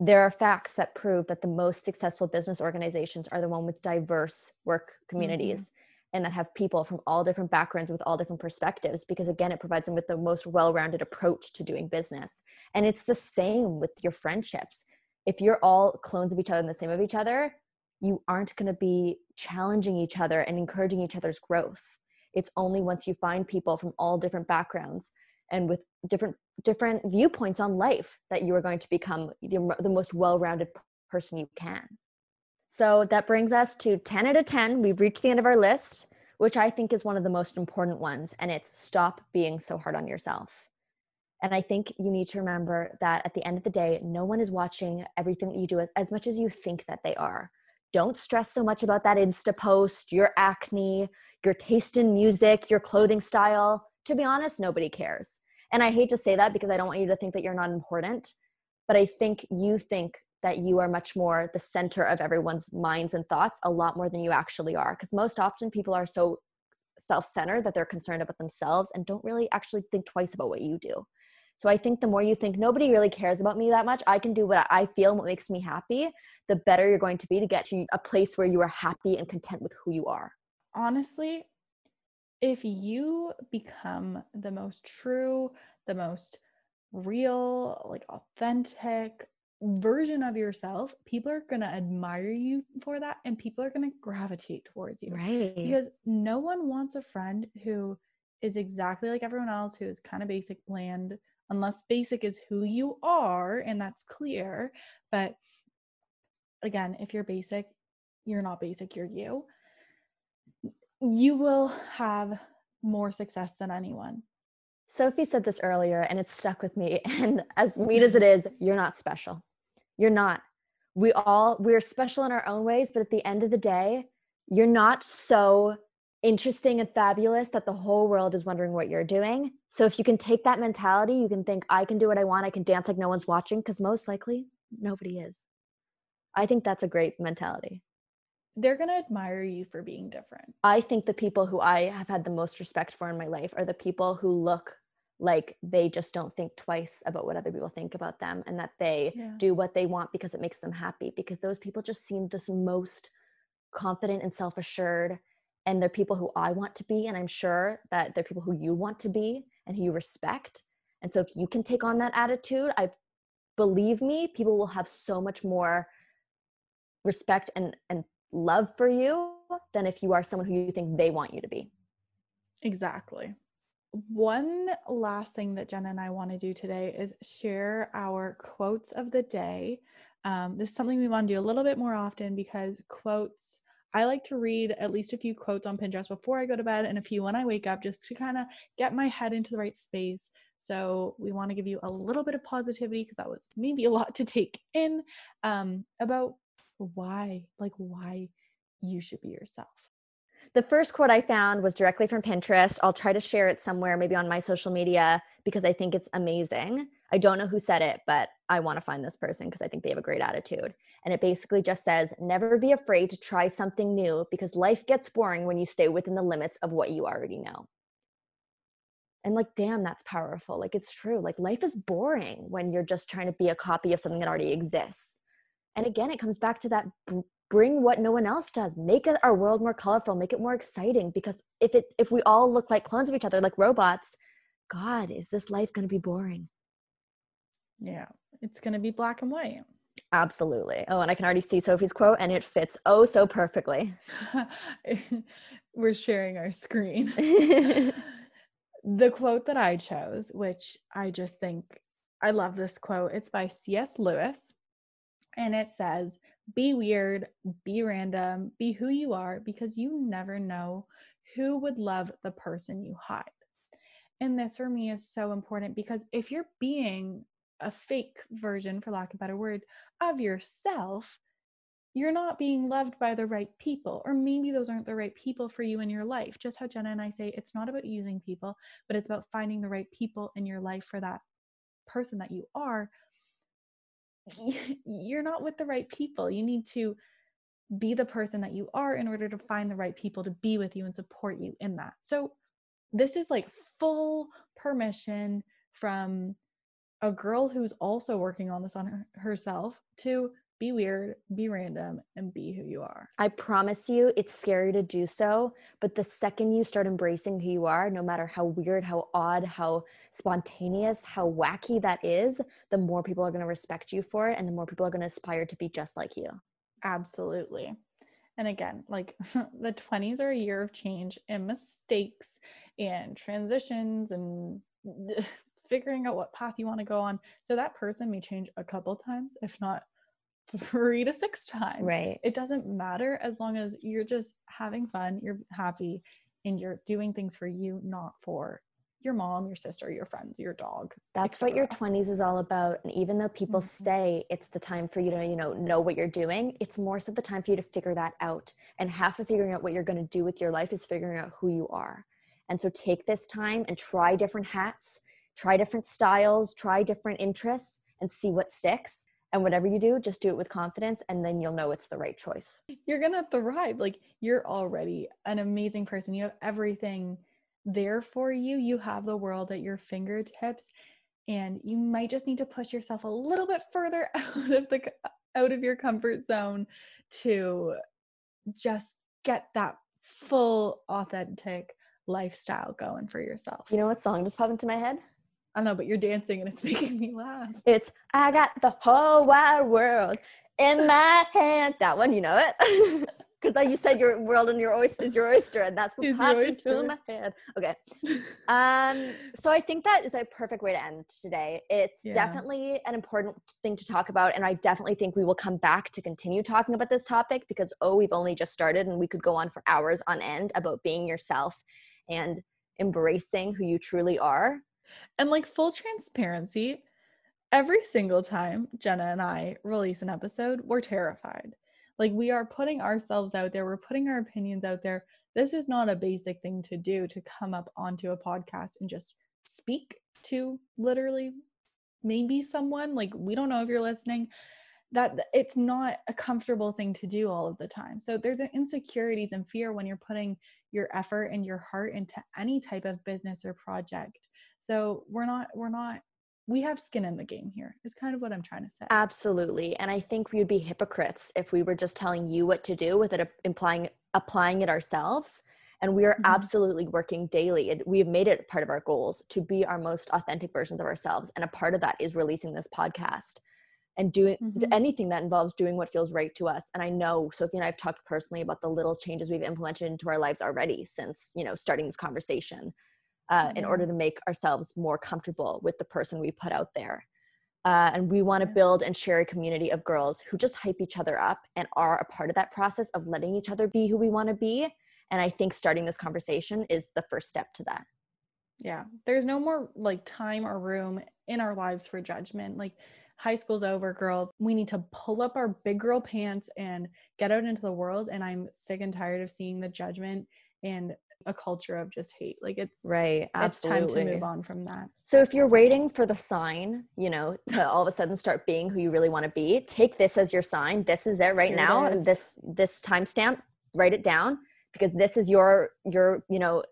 [SPEAKER 1] there are facts that prove that the most successful business organizations are the one with diverse work mm-hmm. communities and that have people from all different backgrounds with all different perspectives because again it provides them with the most well-rounded approach to doing business. And it's the same with your friendships. If you're all clones of each other and the same of each other you aren't going to be challenging each other and encouraging each other's growth. It's only once you find people from all different backgrounds and with different different viewpoints on life that you are going to become the, the most well-rounded person you can so that brings us to 10 out of 10 we've reached the end of our list which i think is one of the most important ones and it's stop being so hard on yourself and I think you need to remember that at the end of the day, no one is watching everything that you do as, as much as you think that they are. Don't stress so much about that Insta post, your acne, your taste in music, your clothing style. To be honest, nobody cares. And I hate to say that because I don't want you to think that you're not important, but I think you think that you are much more the center of everyone's minds and thoughts a lot more than you actually are. Because most often people are so self centered that they're concerned about themselves and don't really actually think twice about what you do. So I think the more you think nobody really cares about me that much, I can do what I feel and what makes me happy, the better you're going to be to get to a place where you are happy and content with who you are.
[SPEAKER 2] Honestly, if you become the most true, the most real, like authentic version of yourself, people are going to admire you for that and people are going to gravitate towards you.
[SPEAKER 1] Right.
[SPEAKER 2] Because no one wants a friend who is exactly like everyone else, who is kind of basic, bland, unless basic is who you are and that's clear. But again, if you're basic, you're not basic, you're you. You will have more success than anyone.
[SPEAKER 1] Sophie said this earlier and it stuck with me. And as neat as it is, you're not special. You're not. We all, we're special in our own ways, but at the end of the day, you're not so interesting and fabulous that the whole world is wondering what you're doing. So if you can take that mentality, you can think, I can do what I want. I can dance like no one's watching because most likely nobody is. I think that's a great mentality.
[SPEAKER 2] They're going to admire you for being different.
[SPEAKER 1] I think the people who I have had the most respect for in my life are the people who look like they just don't think twice about what other people think about them and that they yeah. do what they want because it makes them happy because those people just seem the most confident and self-assured and they're people who I want to be. And I'm sure that they're people who you want to be and who you respect. And so if you can take on that attitude, I believe me, people will have so much more respect and, and love for you than if you are someone who you think they want you to be.
[SPEAKER 2] Exactly. One last thing that Jenna and I want to do today is share our quotes of the day. Um, this is something we want to do a little bit more often because quotes I like to read at least a few quotes on Pinterest before I go to bed and a few when I wake up just to kind of get my head into the right space. So, we want to give you a little bit of positivity because that was maybe a lot to take in um, about why, like, why you should be yourself.
[SPEAKER 1] The first quote I found was directly from Pinterest. I'll try to share it somewhere, maybe on my social media, because I think it's amazing. I don't know who said it, but I want to find this person because I think they have a great attitude. And it basically just says never be afraid to try something new because life gets boring when you stay within the limits of what you already know. And like, damn, that's powerful. Like, it's true. Like, life is boring when you're just trying to be a copy of something that already exists. And again, it comes back to that bring what no one else does make our world more colorful make it more exciting because if it if we all look like clones of each other like robots god is this life going to be boring
[SPEAKER 2] yeah it's going to be black and white
[SPEAKER 1] Absolutely. Oh, and I can already see Sophie's quote and it fits oh so perfectly.
[SPEAKER 2] We're sharing our screen. the quote that I chose, which I just think I love this quote, it's by C.S. Lewis. And it says, Be weird, be random, be who you are, because you never know who would love the person you hide. And this for me is so important because if you're being a fake version, for lack of a better word, of yourself, you're not being loved by the right people. Or maybe those aren't the right people for you in your life. Just how Jenna and I say, it's not about using people, but it's about finding the right people in your life for that person that you are. You're not with the right people. You need to be the person that you are in order to find the right people to be with you and support you in that. So, this is like full permission from a girl who's also working on this on her, herself to be weird, be random, and be who you are.
[SPEAKER 1] I promise you, it's scary to do so. But the second you start embracing who you are, no matter how weird, how odd, how spontaneous, how wacky that is, the more people are going to respect you for it and the more people are going to aspire to be just like you.
[SPEAKER 2] Absolutely. And again, like the 20s are a year of change and mistakes and transitions and figuring out what path you want to go on. So that person may change a couple times, if not three to six times.
[SPEAKER 1] Right.
[SPEAKER 2] It doesn't matter as long as you're just having fun, you're happy, and you're doing things for you, not for your mom, your sister, your friends, your dog.
[SPEAKER 1] That's what your 20s is all about. And even though people
[SPEAKER 2] Mhm.
[SPEAKER 1] say it's the time for you to, you know, know what you're doing, it's more so the time for you to figure that out. And half of figuring out what you're going to do with your life is figuring out who you are. And so take this time and try different hats, try different styles, try different interests and see what sticks. And whatever you do, just do it with confidence and then you'll know it's the right choice.
[SPEAKER 2] You're gonna thrive. Like you're already an amazing person. You have everything there for you. You have the world at your fingertips. And you might just need to push yourself a little bit further out of the out of your comfort zone to just get that full authentic lifestyle going for yourself.
[SPEAKER 1] You know what song just popped into my head?
[SPEAKER 2] I know, but you're dancing and it's making me laugh.
[SPEAKER 1] It's I got the whole wide world in my hand. That one, you know it. Because like you said, your world and your oyster is your oyster, and that's what popped into my head. Okay. Um, so I think that is a perfect way to end today. It's
[SPEAKER 2] Yeah.
[SPEAKER 1] definitely an important thing to talk about, and I definitely think we will come back to continue talking about this topic because oh, we've only just started, and we could go on for hours on end about being yourself and embracing who you truly are.
[SPEAKER 2] And like full transparency, every single time Jenna and I release an episode, we're terrified. Like we are putting ourselves out there, we're putting our opinions out there. This is not a basic thing to do to come up onto a podcast and just speak to literally maybe someone. Like we don't know if you're listening. That it's not a comfortable thing to do all of the time. So there's an insecurities and fear when you're putting your effort and your heart into any type of business or project. So we're not we're not we have skin in the game here. It's kind of what I'm trying to say.
[SPEAKER 1] Absolutely. And I think we would be hypocrites if we were just telling you what to do with it implying applying it ourselves. And we are
[SPEAKER 2] Mhm.
[SPEAKER 1] absolutely working daily. And we have made it part of our goals to be our most authentic versions of ourselves. And a part of that is releasing this podcast and doing
[SPEAKER 2] Mhm.
[SPEAKER 1] anything that involves doing what feels right to us. And I know Sophie and I have talked personally about the little changes we've implemented into our lives already since, you know, starting this conversation uh, in order to make ourselves more comfortable with the person we put out there. Uh, and we want to build and share a community of girls who just hype each other up and are a part of that process of letting each other be who we want to be. And I think starting this conversation is the first step to that.
[SPEAKER 2] Yeah. There's no more like time or room in our lives for judgment. Like high school's over, girls. We need to pull up our big girl pants and get out into the world. And I'm sick and tired of seeing the judgment and a culture of just hate. Like it's
[SPEAKER 1] Right.
[SPEAKER 2] it's time to move on from that.
[SPEAKER 1] So if you're waiting for the sign, you know, to all of a sudden start being who you really want to be, take this as your sign. This is it right
[SPEAKER 2] Here
[SPEAKER 1] now.
[SPEAKER 2] is.
[SPEAKER 1] This this timestamp, write it down because this is your your, you know,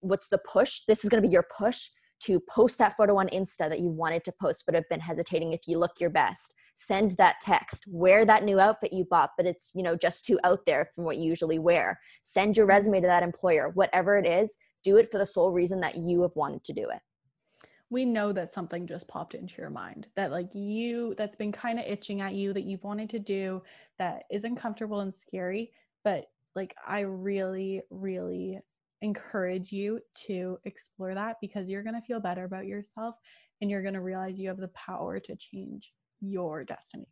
[SPEAKER 1] what's the push? This is going to be your push to post that photo on Insta that you wanted to post but have been hesitating if you look your best. Send that text. Wear that new outfit you bought, but it's, you know, just too out there from what you usually wear. Send your mm-hmm. resume to that employer. Whatever it is, do it for the sole reason that you have wanted to do it.
[SPEAKER 2] we know that something just popped into your mind that like you that's been kind of itching at you that you've wanted to do that is uncomfortable and scary but like i really really encourage you to explore that because you're going to feel better about yourself and you're going to realize you have the power to change your destiny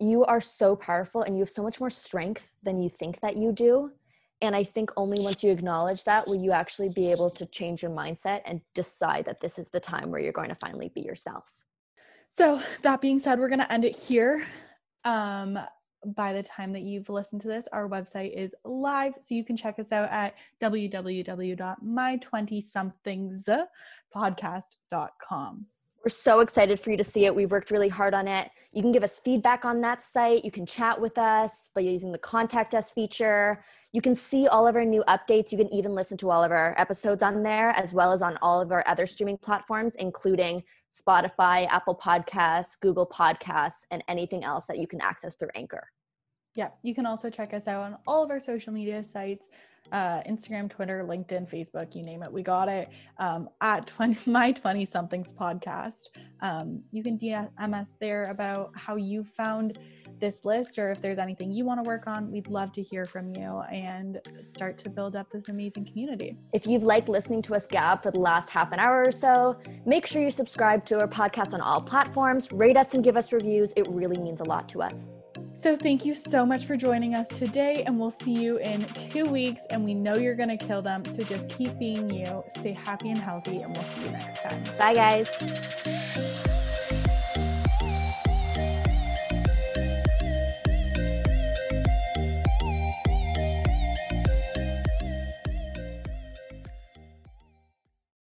[SPEAKER 1] you are so powerful and you have so much more strength than you think that you do. And I think only once you acknowledge that will you actually be able to change your mindset and decide that this is the time where you're going to finally be yourself.
[SPEAKER 2] So that being said, we're gonna end it here. Um, by the time that you've listened to this, our website is live, so you can check us out at www.my20somethingspodcast.com.
[SPEAKER 1] We're so excited for you to see it. We've worked really hard on it. You can give us feedback on that site. You can chat with us by using the contact us feature. You can see all of our new updates. You can even listen to all of our episodes on there, as well as on all of our other streaming platforms, including Spotify, Apple Podcasts, Google Podcasts, and anything else that you can access through Anchor.
[SPEAKER 2] Yeah, you can also check us out on all of our social media sites uh, Instagram, Twitter, LinkedIn, Facebook, you name it. We got it um, at 20, my 20 somethings podcast. Um, you can DM us there about how you found this list or if there's anything you want to work on. We'd love to hear from you and start to build up this amazing community.
[SPEAKER 1] If you've liked listening to us gab for the last half an hour or so, make sure you subscribe to our podcast on all platforms, rate us and give us reviews. It really means a lot to us.
[SPEAKER 2] So, thank you so much for joining us today, and we'll see you in two weeks. And we know you're going to kill them. So, just keep being you, stay happy and healthy, and we'll see you next time.
[SPEAKER 1] Bye, guys.